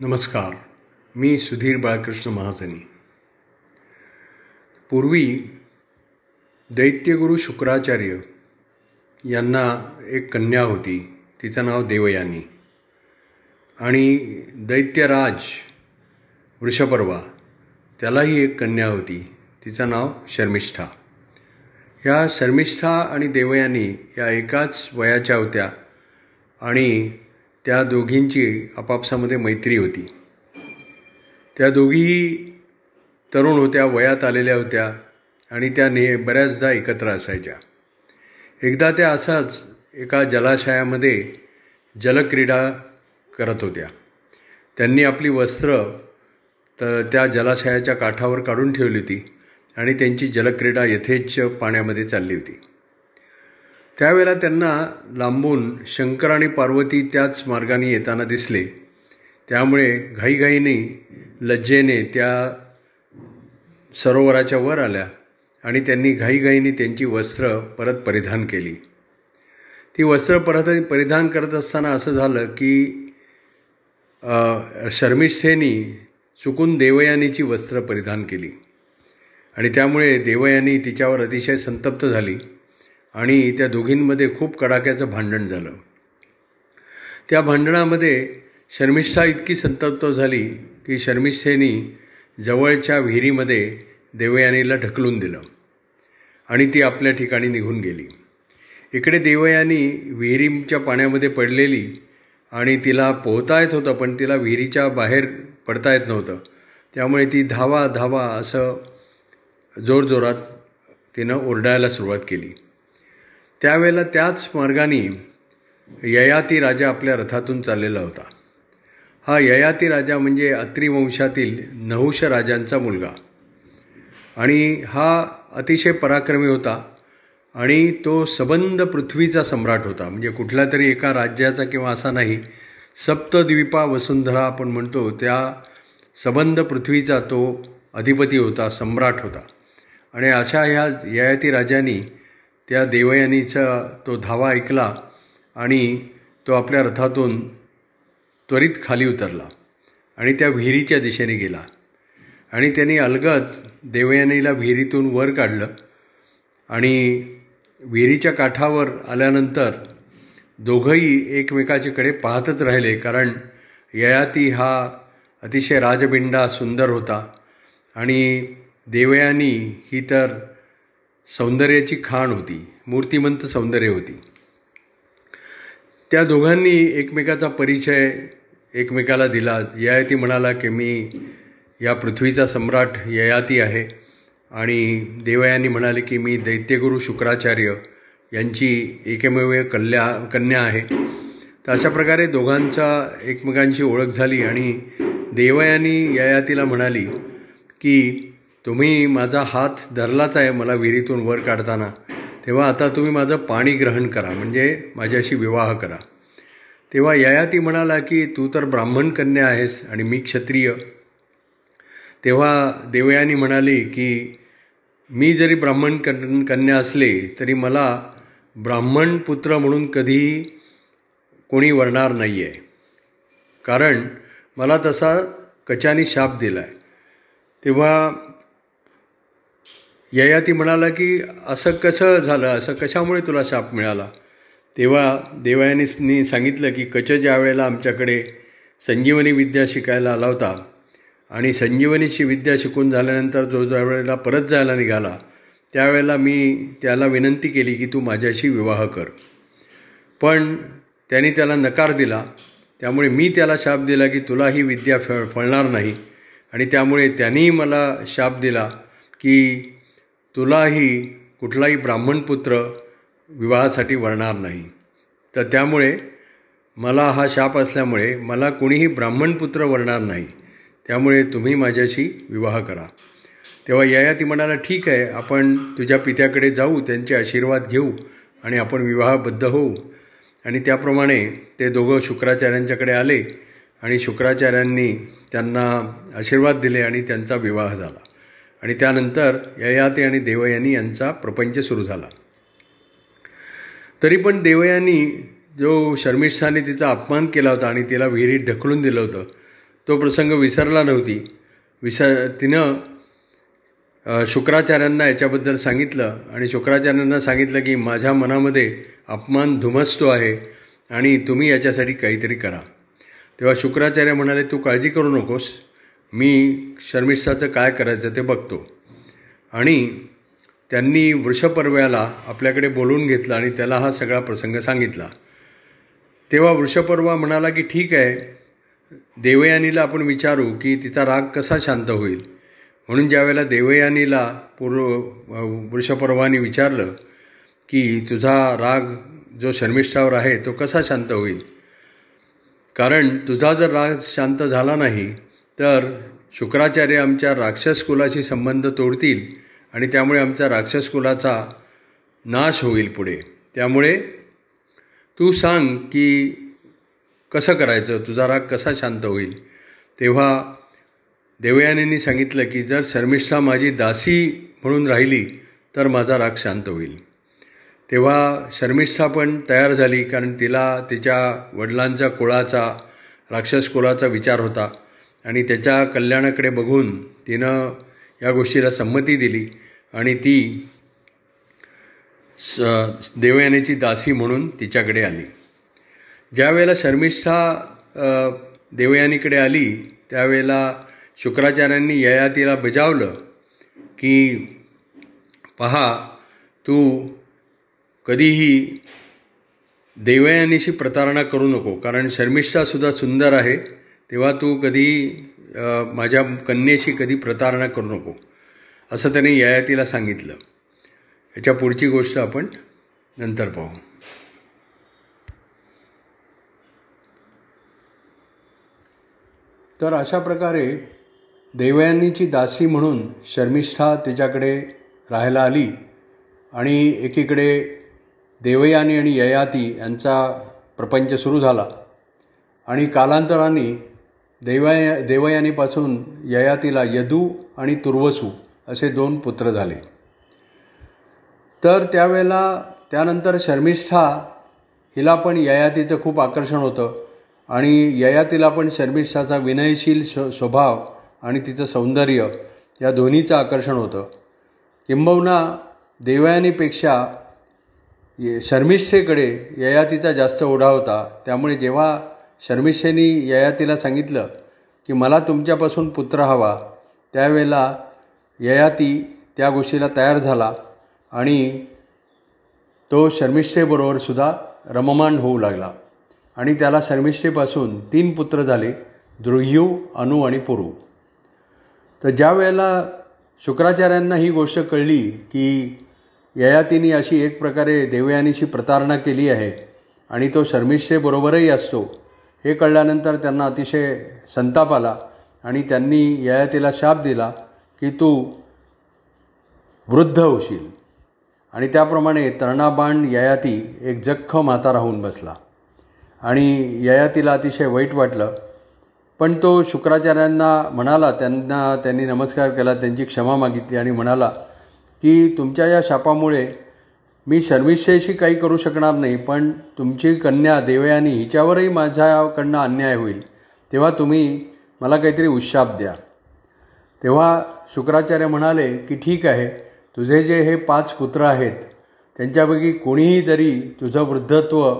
नमस्कार मी सुधीर बाळकृष्ण महाजनी. पूर्वी दैत्यगुरू शुक्राचार्य यांना एक कन्या होती तिचं नाव देवयानी. आणि दैत्यराज वृषपर्वा त्यालाही एक कन्या होती तिचं नाव शर्मिष्ठा. ह्या शर्मिष्ठा आणि देवयानी या एकाच वयाच्या होत्या आणि त्या दोघींची आपापसामध्ये मैत्री होती. त्या दोघीही तरुण होत्या वयात आलेल्या होत्या आणि त्या ने बऱ्याचदा एकत्र असायच्या. एकदा त्या असाच एका जलाशयामध्ये जलक्रीडा करत होत्या. त्यांनी आपली वस्त्र तर त्या जलाशयाच्या काठावर काढून ठेवली होती आणि त्यांची जलक्रीडा यथेच्छ पाण्यामध्ये चालली होती. त्यावेळेला त्यांना लांबून शंकर आणि पार्वती त्याच मार्गाने येताना दिसले. त्यामुळे घाईघाईने लज्जेने त्या सरोवराच्या वर आल्या आणि त्यांनी घाईघाईने त्यांची वस्त्र परत परिधान केली. ती वस्त्र परत परिधान करत असताना असं झालं की शर्मिष्ठेनी चुकून देवयानीची वस्त्र परिधान केली. आणि त्यामुळे देवयानी तिच्यावर अतिशय संतप्त झाली. आणि त्या दोघींमध्ये खूप कडाक्याचं भांडण झालं. त्या भांडणामध्ये शर्मिष्ठा इतकी संतप्त झाली की शर्मिष्ठेनी जवळच्या विहिरीमध्ये देवयानीला ढकलून दिलं आणि ती आपल्या ठिकाणी निघून गेली. इकडे देवयानी विहिरीच्या पाण्यामध्ये पडलेली आणि तिला पोहता येत होतं पण तिला विहिरीच्या बाहेर पडता येत नव्हतं. त्यामुळे ती धावा धावा असं जोरजोरात तिनं ओरडायला सुरुवात केली. त्यावेळेला त्याच मार्गाने ययाती राजा आपल्या रथातून चाललेला होता. हा ययाती राजा म्हणजे अत्रिवंशातील नहुष राजांचा मुलगा. आणि हा अतिशय पराक्रमी होता आणि तो सबंध पृथ्वीचा सम्राट होता. म्हणजे कुठल्या तरी एका राज्याचा किंवा असा नाही सप्तद्वीपा वसुंधरा आपण म्हणतो त्या सबंध पृथ्वीचा तो अधिपती होता सम्राट होता. आणि अशा ह्या ययाती राजांनी त्या देवयानीचा तो धावा ऐकला आणि तो आपल्या रथातून त्वरित खाली उतरला आणि त्या विहिरीच्या दिशेने गेला. आणि त्यांनी अलगद देवयानीला विहिरीतून वर काढलं आणि विहिरीच्या काठावर आल्यानंतर दोघंही एकमेकाच्याकडे पाहतच राहिले कारण ययाती हा अतिशय राजबिंडा सुंदर होता आणि देवयानी ही तर सौंदर्याची खाण होती. मूर्तिमंत सौंदर्य होती. त्या दोघांनी एकमेकाचा परिचय एकमेकाला दिला. ययाती म्हणाला की मी या पृथ्वीचा सम्राट ययाती आहे. आणि देवयानी म्हणाले की मी दैत्यगुरू शुक्राचार्य यांची एकमेव कल्या कन्या आहे. तर अशा प्रकारे दोघांचा एकमेकांची ओळख झाली आणि देवयानी ययातीला म्हणाली की तुम्ही माझा हात धरलाच आहे मला विहिरीतून वर काढताना तेव्हा आता तुम्ही माझं पाणी ग्रहण करा म्हणजे माझ्याशी विवाह करा. तेव्हा ययाती म्हणाला की तू तर ब्राह्मण कन्या आहेस आणि मी क्षत्रिय. तेव्हा देवयानी म्हणाली की मी जरी ब्राह्मण कन कन्या असले तरी मला ब्राह्मण पुत्र म्हणून कधीही कोणी वरणार नाही आहे कारण मला तसा कचानी शाप दिला आहे तेव्हा ययाती म्हणाला की असं कसं झालं असं कशामुळे तुला शाप मिळाला? तेव्हा देवयानीनी सांगितलं की कच ज्या वेळेला आमच्याकडे संजीवनी विद्या शिकायला आला होता आणि संजीवनीची विद्या शिकून झाल्यानंतर जो ज्या वेळेला परत जायला निघाला त्यावेळेला मी त्याला विनंती केली की तू माझ्याशी विवाह कर. पण त्याने त्याला नकार दिला. त्यामुळे मी त्याला शाप दिला की तुला ही विद्या फळ फळणार नाही. आणि त्यामुळे त्यांनीही मला शाप दिला की तुलाही कुठलाही ब्राह्मणपुत्र विवाहासाठी वरणार नाही. तर त्यामुळे मला हा शाप असल्यामुळे मला कोणीही ब्राह्मणपुत्र वरणार नाही. त्यामुळे तुम्ही माझ्याशी विवाह करा. तेव्हा ययाती म्हणाला ठीक आहे आपण तुझ्या पित्याकडे जाऊ त्यांचे आशीर्वाद घेऊ आणि आपण विवाहबद्ध होऊ. आणि त्याप्रमाणे ते दोघं शुक्राचार्यांच्याकडे आले आणि शुक्राचार्यांनी त्यांना आशीर्वाद दिले आणि त्यांचा विवाह झाला. आणि त्यानंतर ययाती आणि देवयानी यांचा प्रपंच सुरू झाला. तरी पण देवयानी जो शर्मिष्ठाने तिचा अपमान केला होता आणि तिला विहिरीत ढकलून दिलं होतं तो प्रसंग विसरला नव्हती. विसर तिनं शुक्राचार्यांना याच्याबद्दल सांगितलं आणि शुक्राचार्यांना सांगितलं की माझ्या मनामध्ये अपमान धुमसतो आहे आणि तुम्ही याच्यासाठी काहीतरी करा. तेव्हा शुक्राचार्य म्हणाले तू काळजी करू नकोस. मी शर्मिष्ठाचं काय करायचं ते बघतो. आणि त्यांनी वृषपर्व्याला आपल्याकडे बोलवून घेतलं आणि त्याला हा सगळा प्रसंग सांगितला. तेव्हा वृषपर्वा म्हणाला की ठीक आहे. देवयानीला आपण विचारू की तिचा राग कसा शांत होईल. म्हणून ज्यावेळेला देवयानीला पूर्व वृषपर्वानी विचारलं की तुझा राग जो शर्मिष्ठावर आहे तो कसा शांत होईल? कारण तुझा जर राग शांत झाला नाही तर शुक्राचार्य आमच्या राक्षस कुलाशी संबंध तोडतील आणि त्यामुळे आमच्या राक्षस कुलाचा नाश होईल पुढे. त्यामुळे तू सांग की कसं करायचं? तुझा राग कसा शांत होईल? तेव्हा देवयानींनी सांगितलं की जर शर्मिष्ठा माझी दासी म्हणून राहिली तर माझा राग शांत होईल. तेव्हा शर्मिष्ठा पण तयार झाली कारण तिला तिच्या वडिलांच्या कुळाचा राक्षस कुळाचा विचार होता. आणि त्याच्या कल्याणाकडे बघून तिनं या गोष्टीला संमती दिली आणि ती स देवयानीची दासी म्हणून तिच्याकडे आली. ज्यावेळेला शर्मिष्ठा देवयानीकडे आली त्यावेळेला शुक्राचार्यांनी ययातीला बजावलं की पहा तू कधीही देवयानीशी प्रतारणा करू नको कारण शर्मिष्ठासुद्धा सुंदर आहे तेव्हा तू कधी माझ्या कन्येशी कधी प्रतारणा करू नको. असं त्याने ययातीला सांगितलं. याच्या पुढची गोष्ट आपण नंतर पाहू. तर अशा प्रकारे देवयानीची दासी म्हणून शर्मिष्ठा तिच्याकडे राहायला आली आणि एकीकडे देवयानी आणि ययाती यांचा प्रपंच सुरू झाला आणि कालांतराने देवया देवयानीपासून ययातीला यदू आणि तुर्वसू असे दोन पुत्र झाले. तर त्यावेळेला त्यानंतर शर्मिष्ठा हिला पण ययातीचं खूप आकर्षण होतं आणि ययातीला पण शर्मिष्ठाचा विनयशील श स्वभाव आणि तिचं सौंदर्य या दोन्हीचं आकर्षण होतं. किंबहुना देवयानीपेक्षा शर्मिष्ठेकडे ययातीचा जास्त ओढा होता. त्यामुळे जेव्हा शर्मिष्ठेनी ययातीला सांगितलं की मला तुमच्यापासून पुत्र हवा. त्यावेळेला ययाती त्या गोष्टीला तयार झाला आणि तो शर्मिष्ठेबरोबर सुद्धा रममाण होऊ लागला. आणि त्याला शर्मिष्ठेपासून तीन पुत्र झाले द्रुह्यू अनु आणि पुरू. तर ज्या वेळेला शुक्राचार्यांना ही गोष्ट कळली की ययातीने अशी एक प्रकारे देवयानीशी प्रतारणा केली आहे आणि तो शर्मिष्ठेबरोबरही असतो हे कळल्यानंतर त्यांना अतिशय संताप आला आणि त्यांनी ययातीला शाप दिला की तू वृद्ध होशील. आणि त्याप्रमाणे तरणाबाण ययाती एक जख्ख माता राहून बसला. आणि ययातीला अतिशय वाईट वाटलं. पण तो शुक्राचार्यांना म्हणाला त्यांना त्यांनी नमस्कार केला त्यांची क्षमा मागितली आणि म्हणाला की तुमच्या या शापामुळे मी शर्मिष्ठेशी काही करू शकणार नाही पण तुमची कन्या देवयानी हिच्यावरही माझ्याकडनं अन्याय होईल तेव्हा तुम्ही मला काहीतरी उशाप द्या. तेव्हा शुक्राचार्य म्हणाले की ठीक आहे तुझे जे हे पाच पुत्र आहेत त्यांच्यापैकी कोणीही जरी तुझं वृद्धत्व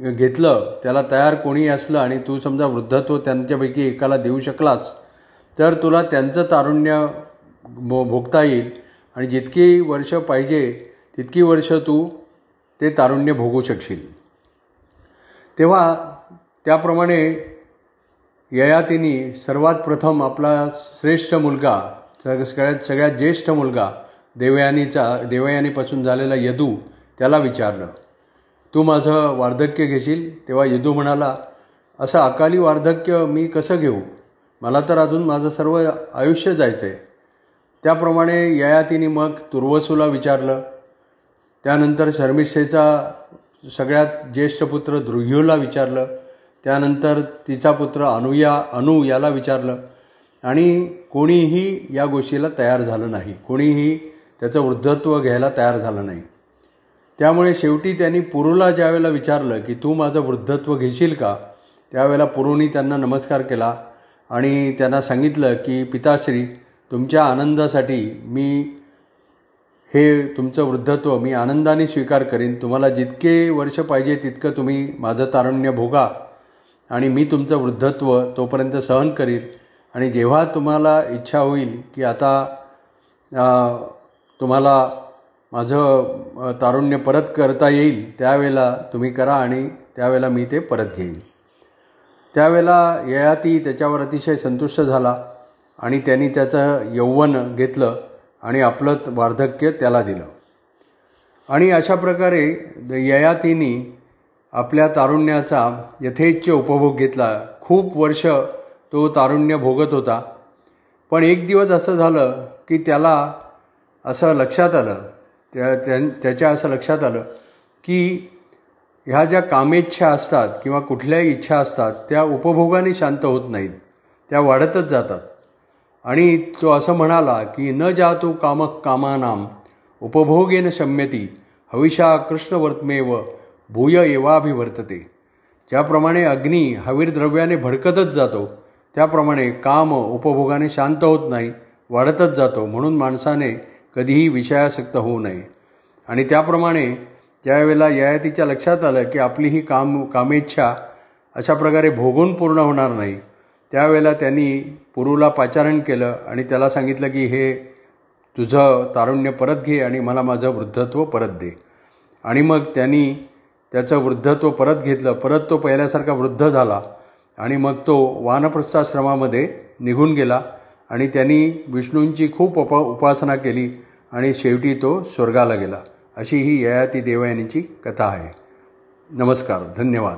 घेतलं त्याला तयार कोणी असलं आणि तू समजा वृद्धत्व त्यांच्यापैकी एकाला देऊ शकलास तर तुला त्यांचं तारुण्य भो भोगता येईल आणि जितकी वर्ष पाहिजे तितकी वर्ष तू ते तारुण्य भोगू शकशील. तेव्हा त्याप्रमाणे ययातीने सर्वात प्रथम आपला श्रेष्ठ मुलगा सगळ्यात सगळ्यात ज्येष्ठ मुलगा देवयानीचा देवयानीपासून झालेला यदू त्याला विचारलं तू माझं वार्धक्य घेशील? तेव्हा यदू म्हणाला असं अकाली वार्धक्य मी कसं घेऊ? मला तर अजून माझं सर्व आयुष्य जायचं आहे त्याप्रमाणे ययातीने मग तुर्वसूला विचारलं त्यानंतर शर्मिष्ठेचा सगळ्यात ज्येष्ठ पुत्र द्रुह्यूला विचारलं. त्यानंतर तिचा पुत्र अनुया अनु याला विचारलं. आणि कोणीही या गोष्टीला तयार झालं नाही. कोणीही त्याचं वृद्धत्व घ्यायला तयार झालं नाही. त्यामुळे शेवटी त्यांनी पुरूला ज्यावेळेला विचारलं की तू माझं वृद्धत्व घेशील का? त्यावेळेला पुरूनी त्यांना नमस्कार केला आणि त्यांना सांगितलं की पिताश्री तुमच्या आनंदासाठी मी हे तुमचं वृद्धत्व मी आनंदाने स्वीकार करीन. तुम्हाला जितके वर्ष पाहिजे तितकं तुम्ही माझं तारुण्य भोगा आणि मी तुमचं वृद्धत्व तोपर्यंत सहन करील. आणि जेव्हा तुम्हाला इच्छा होईल की आता तुम्हाला माझं तारुण्य परत करता येईल त्यावेळेला तुम्ही करा आणि त्यावेळेला मी ते परत घेईन. त्यावेळेला ययाती त्याच्यावर अतिशय संतुष्ट झाला आणि त्यांनी त्याचं यौवन घेतलं. आणि आपलं वार्धक्य त्याला दिलं. आणि अशा प्रकारे ययातीनी आपल्या तारुण्याचा यथेच्छ उपभोग घेतला. खूप वर्ष तो तारुण्य भोगत होता. पण एक दिवस असं झालं की त्याला असं लक्षात आलं त्या त्याच्या असं लक्षात आलं की ह्या ज्या कामेच्छा असतात किंवा कुठल्याही इच्छा असतात त्या उपभोगाने शांत होत नाहीत. त्या वाढतच जातात. आणि तो असं म्हणाला की न जातो कामक कामानाम उपभोगेन शम्यती हविषा कृष्णवर्तमेव भूय एवाभिवर्तते. ज्याप्रमाणे अग्नी हवीर द्रव्याने भडकतच जातो त्याप्रमाणे काम उपभोगाने शांत होत नाही वाढतच जातो म्हणून माणसाने कधीही विषयासक्त होऊ नये. आणि त्याप्रमाणे ज्यावेळेला ययातीच्या लक्षात आलं की आपली ही काम कामेच्छा अशा प्रकारे भोगून पूर्ण होणार नाही त्यावेळेला त्यांनी पुरूला पाचारण केलं आणि त्याला सांगितलं की हे तुझं तारुण्य परत घे आणि मला माझं वृद्धत्व परत दे. आणि मग त्यांनी त्याचं वृद्धत्व परत घेतलं. परत तो पहिल्यासारखा वृद्ध झाला आणि मग तो वानप्रस्थाश्रमामध्ये निघून गेला आणि त्यांनी विष्णूंची खूप उप उपासना केली आणि शेवटी तो स्वर्गाला गेला. अशी ही ययाती देवयानीची कथा आहे. नमस्कार धन्यवाद.